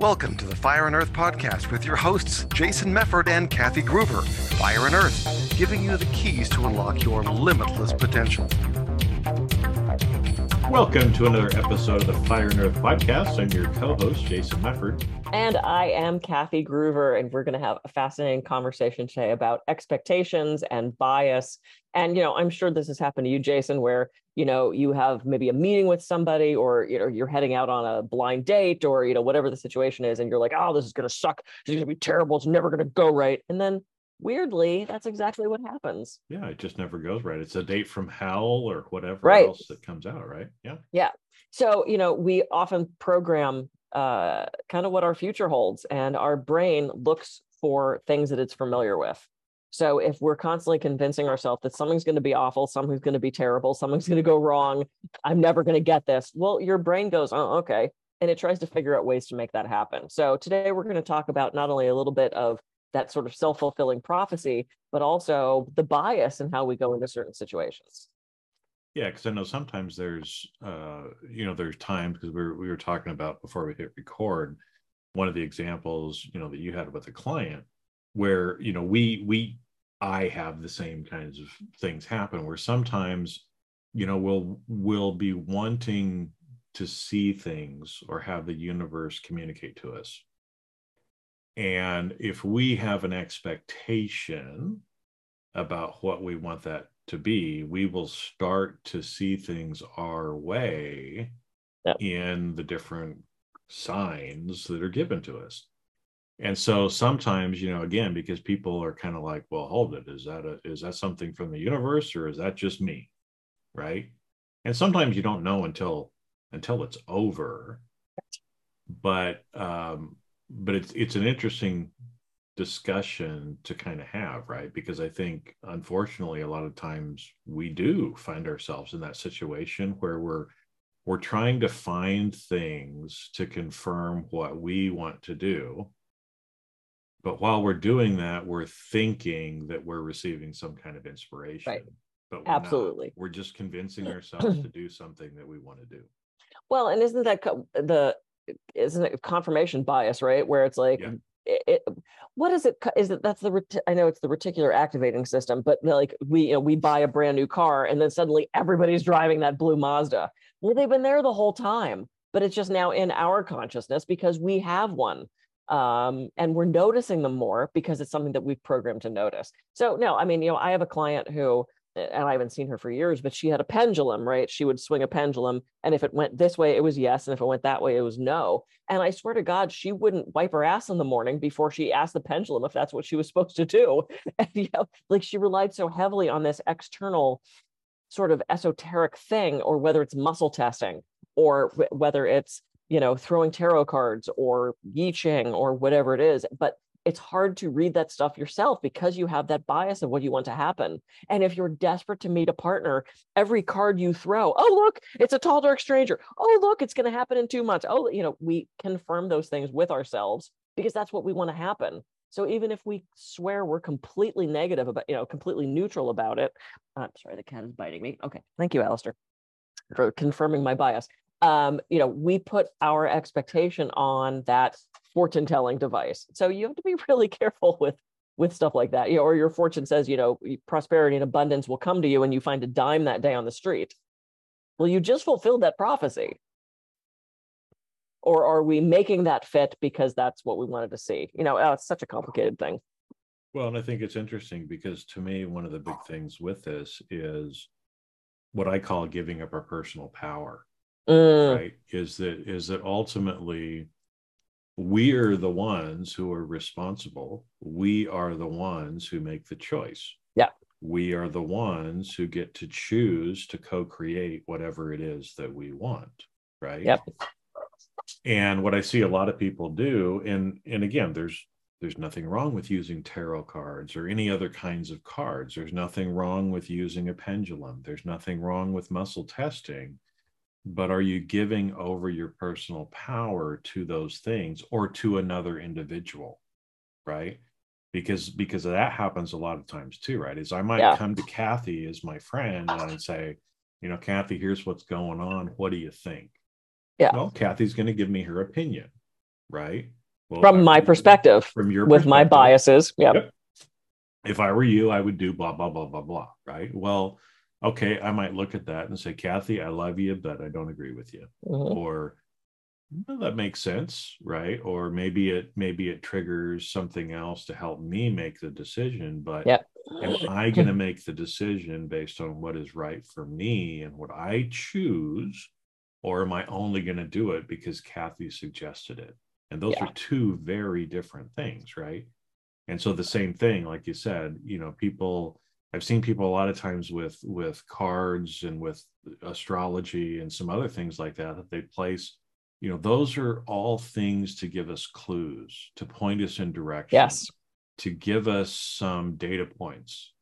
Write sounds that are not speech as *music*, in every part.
Welcome to the Fire and Earth podcast with your hosts, Jason Mefford and Kathy Gruver. Fire and Earth, giving you the keys to unlock your limitless potential. Welcome to another episode of the Fire Earth podcast. I'm your co host, Jason Mefford. And I am Kathy Gruver, and we're going to have a fascinating conversation today about expectations and bias. And, you know, I'm sure this has happened to you, Jason, where, you know, you have maybe a meeting with somebody or, you know, you're heading out on a blind date or, you know, whatever the situation is. And you're like, oh, this is going to suck. This is going to be terrible. It's never going to go right. And then weirdly, that's exactly what happens. Yeah, it just never goes right. It's a date from hell or whatever right. else that comes out, right? Yeah. Yeah. So, you know, we often program uh, kind of what our future holds, and our brain looks for things that it's familiar with. So if we're constantly convincing ourselves that something's going to be awful, something's going to be terrible, something's going to go wrong, I'm never going to get this. Well, your brain goes, oh, okay. And it tries to figure out ways to make that happen. So today we're going to talk about not only a little bit of that sort of self-fulfilling prophecy, but also the bias and how we go into certain situations. Yeah, because I know sometimes there's, uh, you know, there's times because we were, we were talking about before we hit record, one of the examples, you know, that you had with a client where, you know, we, we, I have the same kinds of things happen where sometimes, you know, we'll, we'll be wanting to see things or have the universe communicate to us. And if we have an expectation about what we want that to be, we will start to see things our way yep. in the different signs that are given to us. And so sometimes, you know, again, because people are kind of like, well, hold it, is that a is that something from the universe or is that just me? Right. And sometimes you don't know until until it's over. But um, but it's it's an interesting discussion to kind of have, right? Because I think, unfortunately, a lot of times we do find ourselves in that situation where we're we're trying to find things to confirm what we want to do. But while we're doing that, we're thinking that we're receiving some kind of inspiration. Right. But we're absolutely, not. we're just convincing *clears throat* ourselves to do something that we want to do. Well, and isn't that the isn't it confirmation bias, right? Where it's like yeah. it, it, what is it is it that's the i know it's the reticular activating system but like we you know we buy a brand new car and then suddenly everybody's driving that blue mazda. Well they've been there the whole time but it's just now in our consciousness because we have one um, and we're noticing them more because it's something that we've programmed to notice. So no i mean you know i have a client who and I haven't seen her for years, but she had a pendulum, right? She would swing a pendulum. And if it went this way, it was yes. And if it went that way, it was no. And I swear to God, she wouldn't wipe her ass in the morning before she asked the pendulum if that's what she was supposed to do. *laughs* And, you know, like she relied so heavily on this external sort of esoteric thing, or whether it's muscle testing, or whether it's, you know, throwing tarot cards or Yi Ching or whatever it is. But it's hard to read that stuff yourself because you have that bias of what you want to happen. And if you're desperate to meet a partner, every card you throw, oh, look, it's a tall, dark stranger. Oh, look, it's going to happen in two months. Oh, you know, we confirm those things with ourselves because that's what we want to happen. So even if we swear we're completely negative about, you know, completely neutral about it, I'm sorry, the cat is biting me. Okay. Thank you, Alistair, for confirming my bias. Um, you know, we put our expectation on that fortune telling device. So you have to be *laughs* really careful with with stuff like that. You know, or your fortune says, you know, prosperity and abundance will come to you and you find a dime that day on the street. Well, you just fulfilled that prophecy. Or are we making that fit because that's what we wanted to see? You know, oh, it's such a complicated thing. Well, and I think it's interesting because to me, one of the big things with this is what I call giving up our personal power. Mm. Right? Is that is that ultimately we are the ones who are responsible. We are the ones who make the choice. Yeah. We are the ones who get to choose to co create whatever it is that we want. Right. Yep. And what I see a lot of people do, and and again, there's there's nothing wrong with using tarot cards or any other kinds of cards. There's nothing wrong with using a pendulum. There's nothing wrong with muscle testing but are you giving over your personal power to those things or to another individual right because because that happens a lot of times too right is i might yeah. come to kathy as my friend and i'd say you know kathy here's what's going on what do you think yeah well kathy's going to give me her opinion right? Well, from my perspective, from your with my biases, yep. yep. If I were you, I would do blah blah blah blah blah, right? Well, okay, I might look at that and say, Kathy, I love you, but I don't agree with you, mm-hmm. or well, that makes sense, right? Or maybe it maybe it triggers something else to help me make the decision, but yep. am *laughs* I going to make the decision based on what is right for me and what I choose, or am I only going to do it because Kathy suggested it? And those yeah. are two very different things, right? And so the same thing, like you said, you know, people I've seen people a lot of times with with cards and with astrology and some other things like that that they place you know those are all things to give us clues to point us in direction yes. to give us some data points.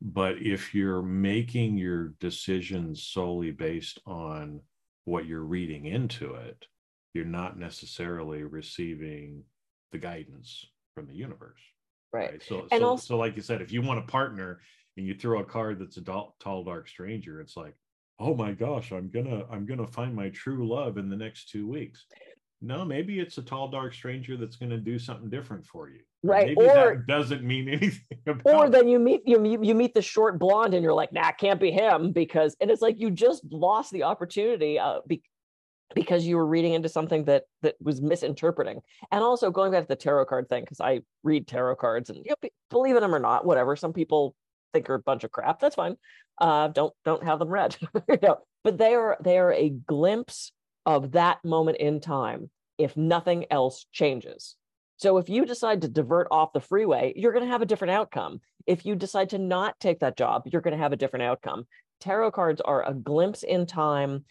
But if you're making your decisions solely based on what you're reading into it you're not necessarily receiving the guidance from the universe right, right? so and so, also, so like you said if you want a partner and you throw a card that's a tall dark stranger it's like oh my gosh i'm gonna i'm gonna find my true love in the next two weeks. No maybe it's a tall dark stranger that's gonna do something different for you right maybe or that doesn't mean *laughs* anything or then you meet you, you meet the short blonde and you're like nah can't be him because and it's like you just lost the opportunity uh, be, because you were reading into something that that was misinterpreting. And also going back to the tarot card thing because i read tarot cards and you know, believe in them or not whatever some people think are a bunch of crap that's fine uh, don't don't have them read. *laughs* you know, but they are they are a glimpse of that moment in time if nothing else changes. So if you decide to divert off the freeway, you're going to have a different outcome. If you decide to not take that job, you're going to have a different outcome. Tarot cards are a glimpse in time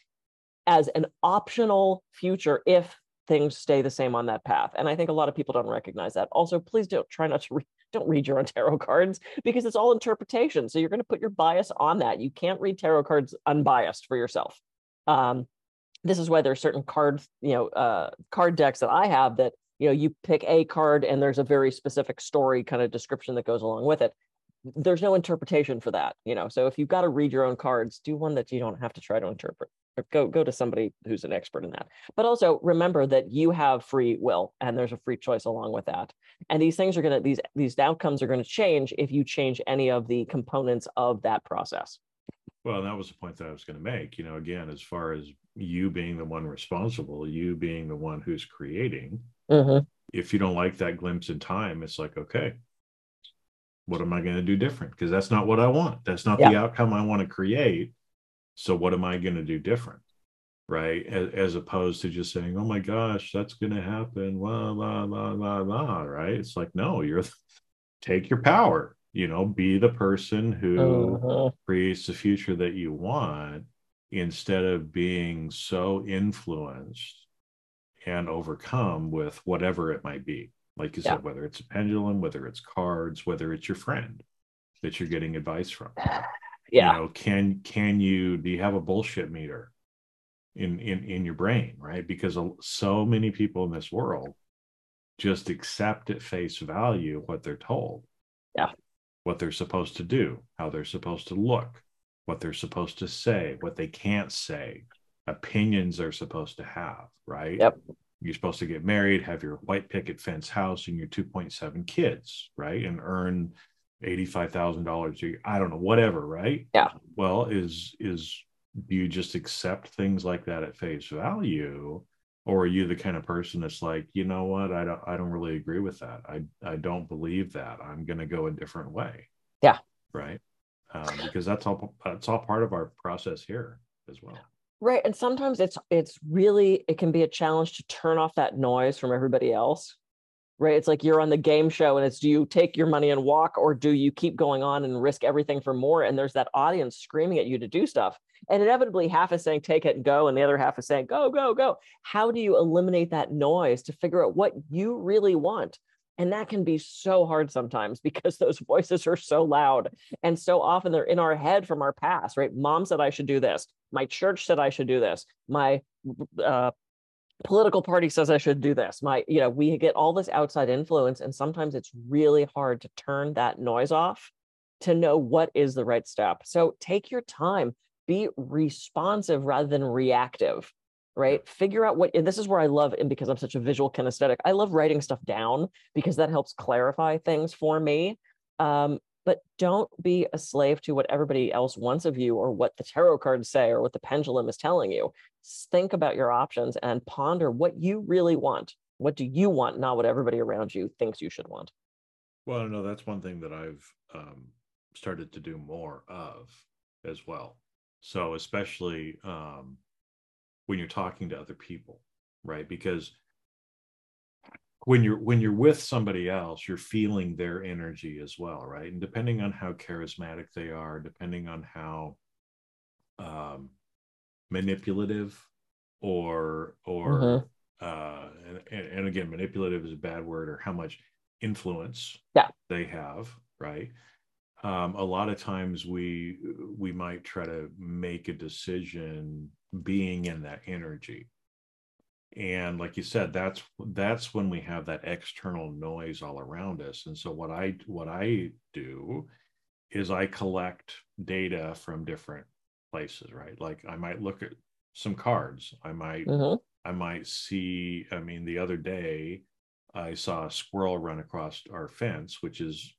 as an optional future if things stay the same on that path. And I think a lot of people don't recognize that. Also, please don't try not to *laughs* re- don't read your own tarot *laughs* cards because it's all interpretation. So you're going to put your bias on that. You can't read tarot cards unbiased for yourself. Um, this is why there's certain card, you know, uh, card decks that I have that you know you pick a card and there's a very specific story kind of description that goes along with it there's no interpretation for that you know so if you've got to read your own cards do one that you don't have to try to interpret go go to somebody who's an expert in that. But also remember that you have free will and there's a free choice along with that. And these things are going to these these outcomes are going to change if you change any of the components of that process. Well that was the point that i was going to make you know again as far as you being the one responsible you being the one who's creating mm-hmm. if you don't like that glimpse in time it's like okay what am i going to do different? Because that's not what i want. That's not yeah. the outcome i want to create so what am I going to do different? Right. As, as, opposed to just saying, oh my gosh, that's going to happen. Blah, blah, blah, blah, blah. Right. It's like, no, you're take your power, you know, be the person who uh-huh. creates the future that you want instead of being so influenced and overcome with whatever it might be. Like you yeah. said, whether it's a pendulum, whether it's cards, whether it's your friend that you're getting advice from *laughs* yeah. you know can can you do you have a bullshit meter in in in your brain right? Because so many people in this world just accept at face value what they're told. Yeah. What they're supposed to do how they're supposed to look what they're supposed to say what they can't say opinions they're supposed to have right? Yep. You're supposed to get married have your white picket fence house and your 2.7 kids right? And earn $85,000 a year. I don't know whatever right? Yeah. Well is is do you just accept things like that at face value? Or are you the kind of person that's like you know what? I don't I don't really agree with that. I I don't believe that. I'm going to go a different way. Yeah. Right? Um, because that's all that's all part of our process here as well. Right and sometimes it's it's really it can be a challenge to turn off that noise from everybody else right? It's like you're on the game show and it's do you take your money and walk or do you keep going on and risk everything for more? And there's that audience screaming at you to do stuff. And inevitably, half is saying take it and go, and the other half is saying go, go, go. How do you eliminate that noise to figure out what you really want? And that can be so hard sometimes *laughs* because those voices are so loud. And so often they're in our head from our past, right? Mom said I should do this. My church said I should do this. My uh, political party says I should do this. My, you know, we get all this outside influence, and sometimes it's really hard to turn that noise off to know what is the right step. So take your time, be responsive rather than reactive, right? Figure out what, and this is where I love, and because I'm such a visual kinesthetic, I love writing stuff down because that helps clarify things for me. Um, but don't be a slave to what everybody else wants of you or what the tarot cards say or what the pendulum is telling you. Think about your options and ponder what you really want. What do you want, not what everybody around you thinks you should want? Well, no, that's one thing that I've um, started to do more of as well. So, especially um, when you're talking to other people, right? Because when you're when you're with somebody else you're feeling their energy as well right and depending on how charismatic they are depending on how um manipulative or or mm-hmm. uh and, and again manipulative is a bad word or how much influence yeah. they have right um a lot of times we we might try to make a decision being in that energy and like you said that's that's when we have that external noise all around us. And so what i what i do is i collect data from different places right? Like i might look at some cards. I might mm-hmm. i might see i mean the other day i saw a squirrel run across our fence which is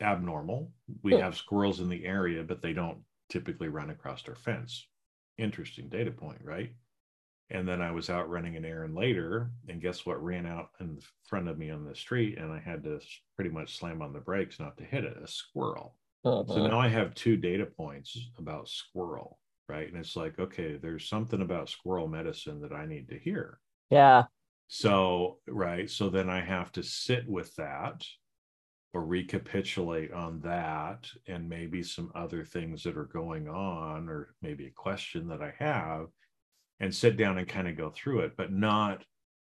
abnormal. We mm. have squirrels in the area but they don't typically run across our fence. Interesting data point right and then I was out running an errand later, and guess what ran out in front of me on the street, and I had to pretty much slam on the brakes not to hit it. A squirrel. Uh-huh. So now I have two data points about squirrel, right? And it's like, okay, there's something about squirrel medicine that I need to hear. Yeah. So right, so then I have to sit with that or recapitulate on that and maybe some other things that are going on or maybe a question that I have and sit down and kind of go through it, but not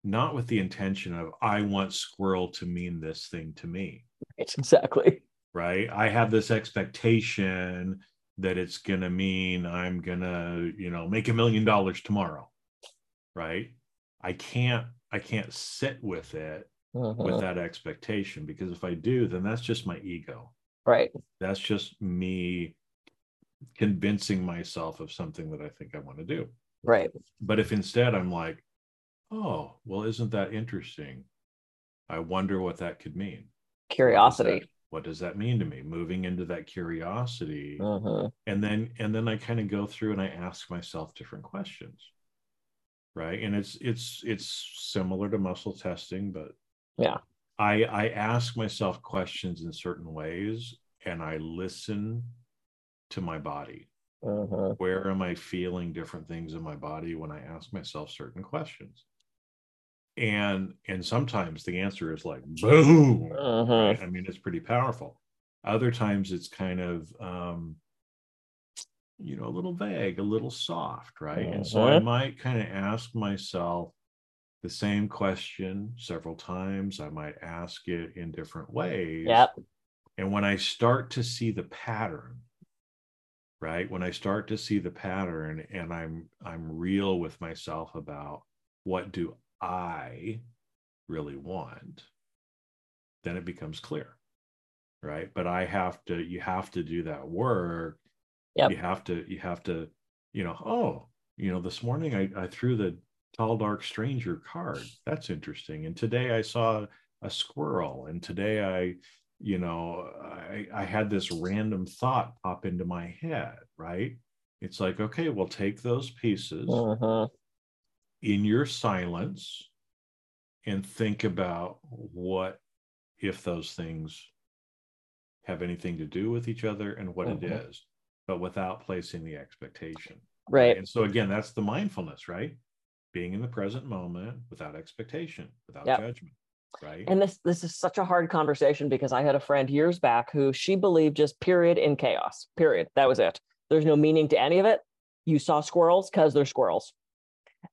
not with the intention of I want squirrel to mean this thing to me. It's Exactly. Right. I have this expectation that it's going to mean I'm going to, you know, make a million dollars tomorrow. Right. I can't, I can't sit with it uh-huh. with that expectation because if I do, then that's just my ego. Right. That's just me convincing myself of something that I think I want to do. Right. But if instead I'm like, oh, well, isn't that interesting? I wonder what that could mean. Curiosity. What does that, what does that mean to me? Moving into that curiosity. Uh-huh. And then and then I kind of go through and I ask myself different questions. Right. And it's it's it's similar to muscle testing, but yeah. I I ask myself questions in certain ways and I listen to my body uh-huh. Where am I feeling different things in my body when I ask myself certain questions? And and sometimes the answer is like boom. Uh-huh. I mean, it's pretty powerful. Other times it's kind of um, you know, a little vague, a little soft, right? Uh-huh. And so I uh-huh. might kind of ask myself the same question several times. I might ask it in different ways. Yep. And when I start to see the pattern, right? When i start to see the pattern and i'm i'm real with myself about what do i really want then it becomes clear right? But i have to you have to do that work. Yep. you have to you have to you know oh you know this morning i, I threw the tall dark stranger card. That's interesting. And today i saw a squirrel. And today i you know I, I had this random thought pop into my head right it's like okay well take those pieces uh-huh. in your silence and think about what if those things have anything to do with each other and what uh-huh. it is but without placing the expectation right and so again that's the mindfulness right being in the present moment without expectation without yep. judgment Right. And this this is such a hard conversation because I had a friend years back who she believed just period in chaos. Period. That was it. There's no meaning to any of it. You saw squirrels because they're squirrels.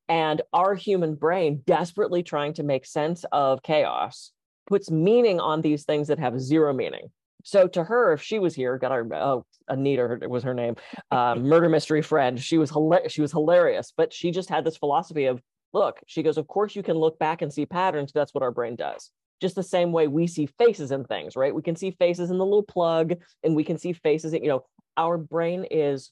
And our human brain, desperately trying to make sense of chaos, puts meaning on these things that have zero meaning. So to her, if she was here, got our oh Anita was her name, uh, *laughs* murder mystery friend. She was hilarious. She was hilarious, but she just had this philosophy of look, she goes, of course you can look back and see patterns. That's what our brain does. Just the same way we see faces in things, right? We can see faces in the little plug and we can see faces, in, you know, our brain is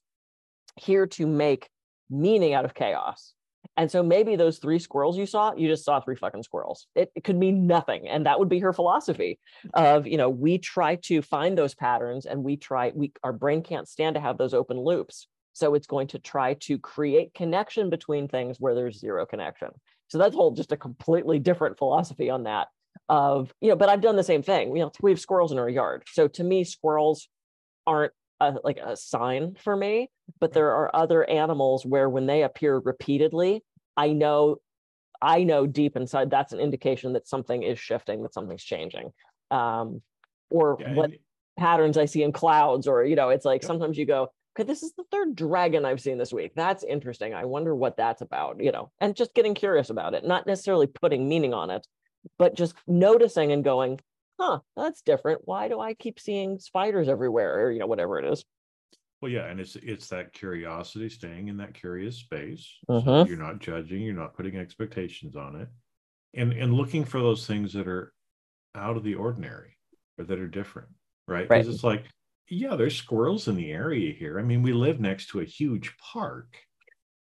here to make meaning out of chaos. And so maybe those three squirrels you saw, you just saw three fucking squirrels. It, it could mean nothing. And that would be her philosophy of, you know, we try to find those patterns and we try, we our brain can't stand to have those open loops. So it's going to try to create connection between things where there's zero connection. So that's whole just a completely different philosophy on that of, you know, but I've done the same thing. You know, we have squirrels in our yard. So to me, squirrels aren't a, like a sign for me, but there are other animals where when they appear repeatedly, I know I know deep inside that's an indication that something is shifting, that something's changing. Um, or yeah, what patterns I see in clouds, or you know, it's like yeah. sometimes you go, okay, this is the third dragon I've seen this week. That's interesting. I wonder what that's about, you know, and just getting curious about it, not necessarily putting meaning on it, but just noticing and going, huh, that's different. Why do I keep seeing spiders everywhere? Or, you know, whatever it is. Well, yeah, and it's it's that curiosity, staying in that curious space. So mm-hmm. you're not judging, you're not putting expectations on it, and and looking for those things that are out of the ordinary or that are different, right? Because right. it's like, yeah, there's squirrels in the area here. I mean, we live next to a huge park,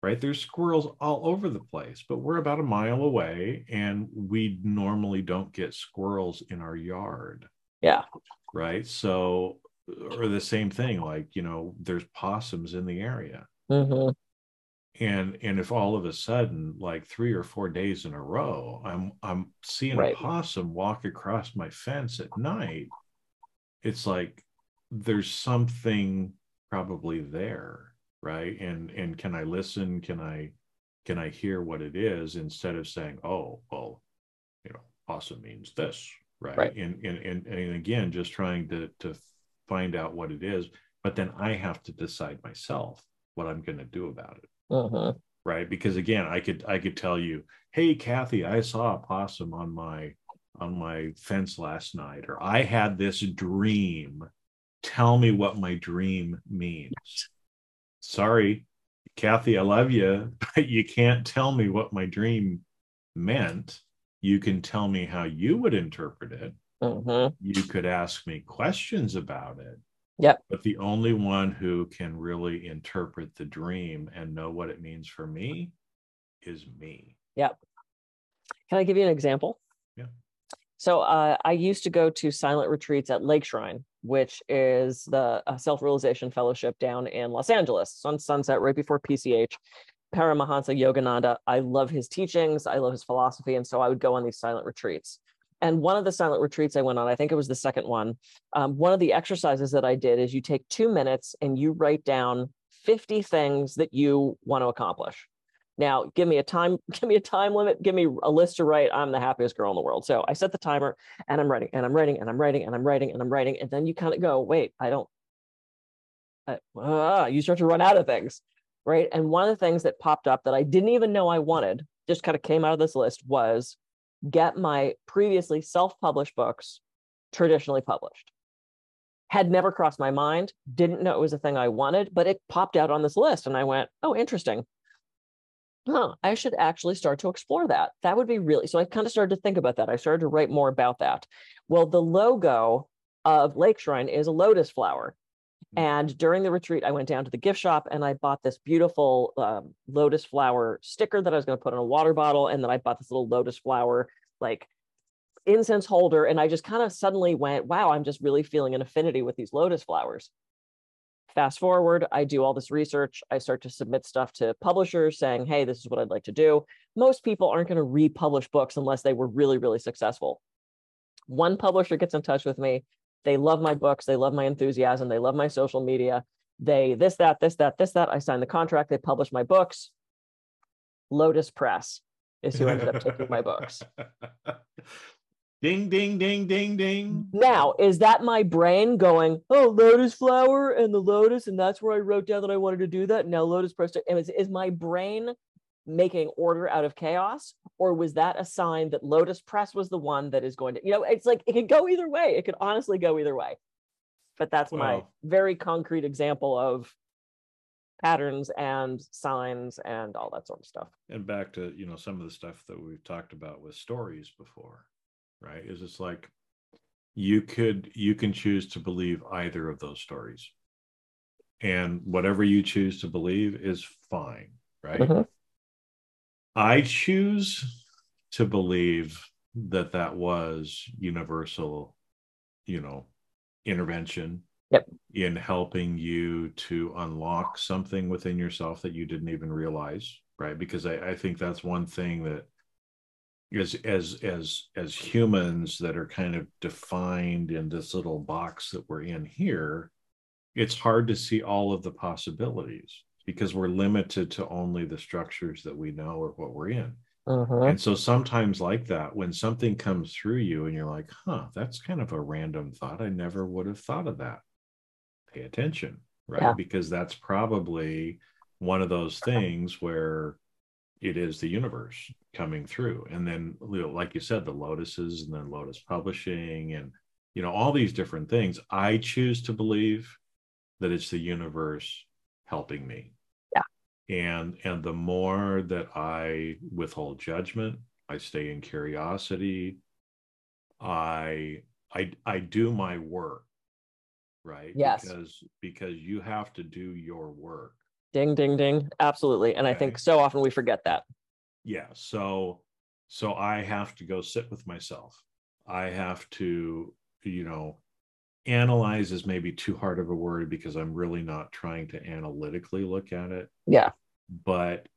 right? There's squirrels all over the place, but we're about a mile away and we normally don't get squirrels in our yard. Yeah. Right. So, or the same thing, like, you know, there's possums in the area. Mm-hmm. And and if all of a sudden, like three or four days in a row, I'm I'm seeing right. a possum walk across my fence at night, it's like there's something probably there right? And and can i listen? Can i can i hear what it is instead of saying oh well you know awesome means this right, right. And, and and and again just trying to to find out what it is but then i have to decide myself what i'm going to do about it. Uh-huh. right? Because again i could i could tell you hey kathy i saw a possum on my on my fence last night or i had this dream tell me what my dream means sorry, Kathy, I love you, *laughs* but you can't tell me what my dream meant. You can tell me how you would interpret it. Mm-hmm. You could ask me questions about it. Yep. But the only one who can really interpret the dream and know what it means for me is me. Yep. Can I give you an example? So uh, I used to go to silent retreats at Lake Shrine which is the Self Realization Fellowship down in Los Angeles on Sunset, right before PCH. Paramahansa Yogananda. I love his teachings. I love his philosophy. And so I would go on these silent retreats. And one of the silent retreats I went on, I think it was the second one. Um, one of the exercises that I did is you take two minutes and you write down 50 things that you want to accomplish. Now, give me a time, *laughs* give me a time limit, give me a list to write. I'm the happiest girl in the world. So I set the timer and I'm writing and I'm writing and I'm writing and I'm writing and I'm writing. And then you kind of go, wait, I don't, uh, you start to run out of things. Right. And one of the things that popped up that I didn't even know I wanted, just kind of came out of this list was get my previously self published books traditionally published. Had never crossed my mind, didn't know it was a thing I wanted, but it popped out on this list. And I went, oh, interesting huh, I should actually start to explore that. That would be really so I kind of started to think about that. I started to write more about that. Well, the logo of Lake Shrine is a lotus flower. Hmm. And during the retreat, I went down to the gift shop and I bought this beautiful um, lotus flower sticker that I was going to put on a water bottle. And then I bought this little lotus flower, like incense holder. And I just kind of suddenly went, wow, I'm just really feeling an affinity with these lotus flowers. Fast forward, I do all this research. I start to submit stuff to publishers saying, hey, this is what I'd like to do. Most people aren't going to republish books unless they were really, really successful. One publisher gets in touch with me. They love my books. They love my enthusiasm. They love my social media. They, this, that, this, that, this, that. I sign the contract. They publish my books. Lotus Press is who ended up taking my books. *laughs* Ding, ding, ding, ding, ding. Now, is that my brain going, oh, lotus flower and the lotus, and that's where I wrote down that I wanted to do that? Now, lotus press. Is, is my brain making order out of chaos, or was that a sign that Lotus Press was the one that is going to, you know, it's like it could go either way. It could honestly go either way. But that's my very concrete example of patterns and signs and all that sort of stuff. And back to, you know, some of the stuff that we've talked about with stories before right? Is it's like you could you can choose to believe either of those stories. And whatever you choose to believe is fine, right? Mm-hmm. I choose to believe that that was universal, you know, intervention yep. in helping you to unlock something within yourself that you didn't even realize, right? Because I, I think that's one thing that as as as as humans that are kind of defined in this little box that we're in here it's hard to see all of the possibilities because we're limited to only the structures that we know or what we're in uh-huh. and so sometimes like that when something comes through you and you're like huh that's kind of a random thought i never would have thought of that pay attention right yeah. because that's probably one of those things where it is the universe coming through. And then like you said the lotuses and then lotus publishing and you know all these different things. I choose to believe that it's the universe helping me. Yeah. And and the more that i withhold judgment i stay in curiosity i i i do my work right? Yes. Because because you have to do your work Ding, ding, ding. Absolutely. And. I think so often we forget that. Yeah. So, so I have to go sit with myself. I have to, you know, analyze is maybe too hard of a word because I'm really not trying to analytically look at it. Yeah. But,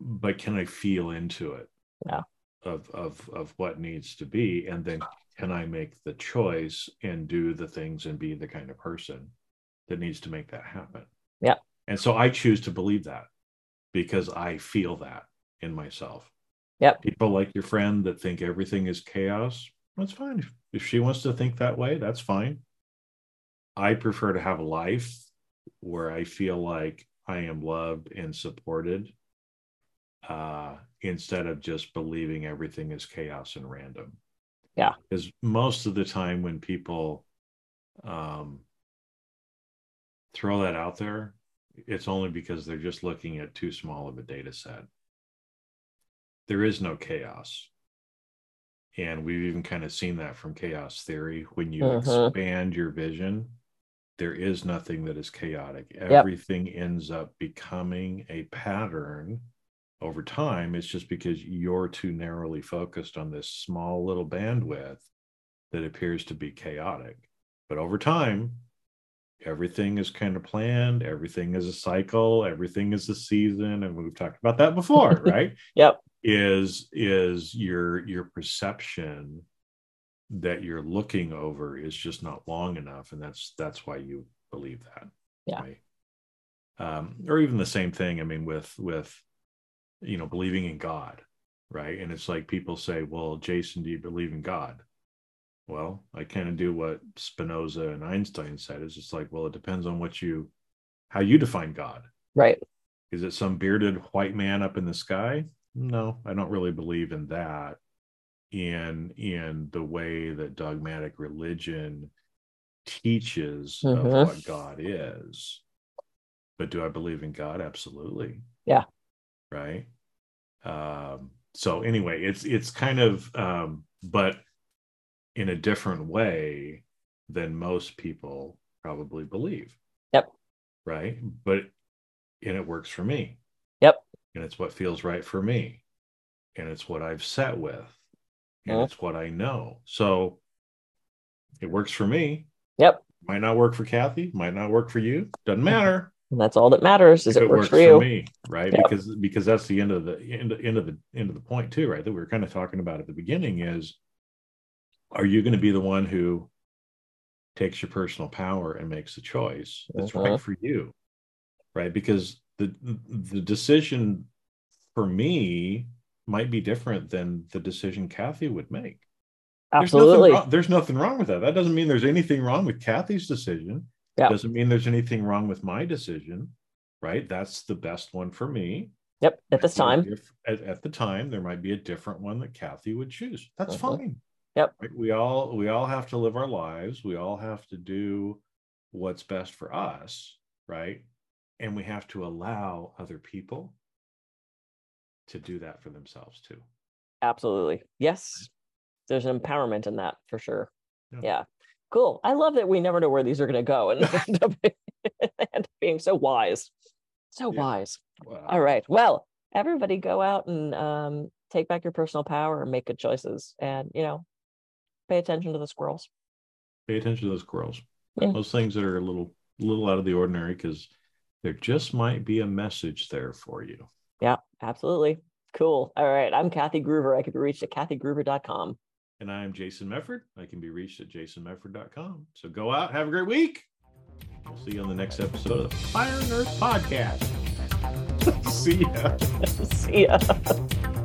but can I feel into it? Yeah. Of, of, of what needs to be. And then can I make the choice and do the things and be the kind of person that needs to make that happen? Yeah. And so I choose to believe that because I feel that in myself. Yep. People like your friend that think everything is chaos, that's fine. If she wants to think that way, that's fine. I prefer to have a life where I feel like I am loved and supported uh, instead of just believing everything is chaos and random. Yeah. Because most of the time when people um, throw that out there, it's only because they're just looking at too small of a data set. There is no chaos. And we've even kind of seen that from chaos theory. When you uh-huh. expand your vision, there is nothing that is chaotic. Yep. Everything ends up becoming a pattern over time. It's just because you're too narrowly focused on this small little bandwidth that appears to be chaotic. But over time, everything is kind of planned everything is a cycle everything is a season and we've talked about that before *laughs* right? Yep. Is is your your perception that you're looking over is just not long enough and that's that's why you believe that yeah. right? um, or even the same thing i mean with with you know believing in god right? And it's like people say well jason do you believe in god well, I kind of do what Spinoza and Einstein said. It's just like, well, it depends on what you, how you define God. Right. Is it some bearded white man up in the sky? No, I don't really believe in that. In in the way that dogmatic religion teaches mm-hmm. of what God is. But do I believe in God? Absolutely. Yeah. Right. Um, so anyway, it's it's kind of um, but in a different way than most people probably believe. Yep. Right. But, and it works for me. Yep. And it's what feels right for me. And it's what I've set with. And mm-hmm. it's what I know. So it works for me. Yep. Might not work for Kathy, might not work for you. Doesn't mm-hmm. matter. And that's all that matters is it, it, works, works for, you. me, right? Yep. Because because that's the end of the end, end of the end of the point too, right? That we were kind of talking about at the beginning is are you going to be the one who takes your personal power and makes a choice? That's uh-huh. right for you right? Because the the decision for me might be different than the decision kathy would make. Absolutely there's nothing, wrong, there's nothing wrong with that. That doesn't mean there's anything wrong with kathy's decision. Yeah. doesn't mean there's anything wrong with my decision right? That's the best one for me. Yep at this time. at, at, the time there might be a different one that kathy would choose. That's uh-huh. fine Yep. We all we all have to live our lives. We all have to do what's best for us, right? And we have to allow other people to do that for themselves too. Absolutely. Yes. There's an empowerment in that for sure. Yeah. yeah. Cool. I love that we never know where these are going to go and *laughs* end up being so wise. So yeah. wise. Wow. All right. Well, everybody go out and um, take back your personal power and make good choices and you know pay attention to the squirrels. Pay attention to those squirrels. Yeah. those things that are a little little out of the ordinary because there just might be a message there for you. Yeah absolutely. Cool. All right i'm kathy gruver i can be reached at kathygruver.com and i'm jason mefford. I can be reached at jasonmefford.com so go out have a great week. We'll see you on the next episode of the fire and earth podcast. *laughs* See ya. *laughs* See ya *laughs*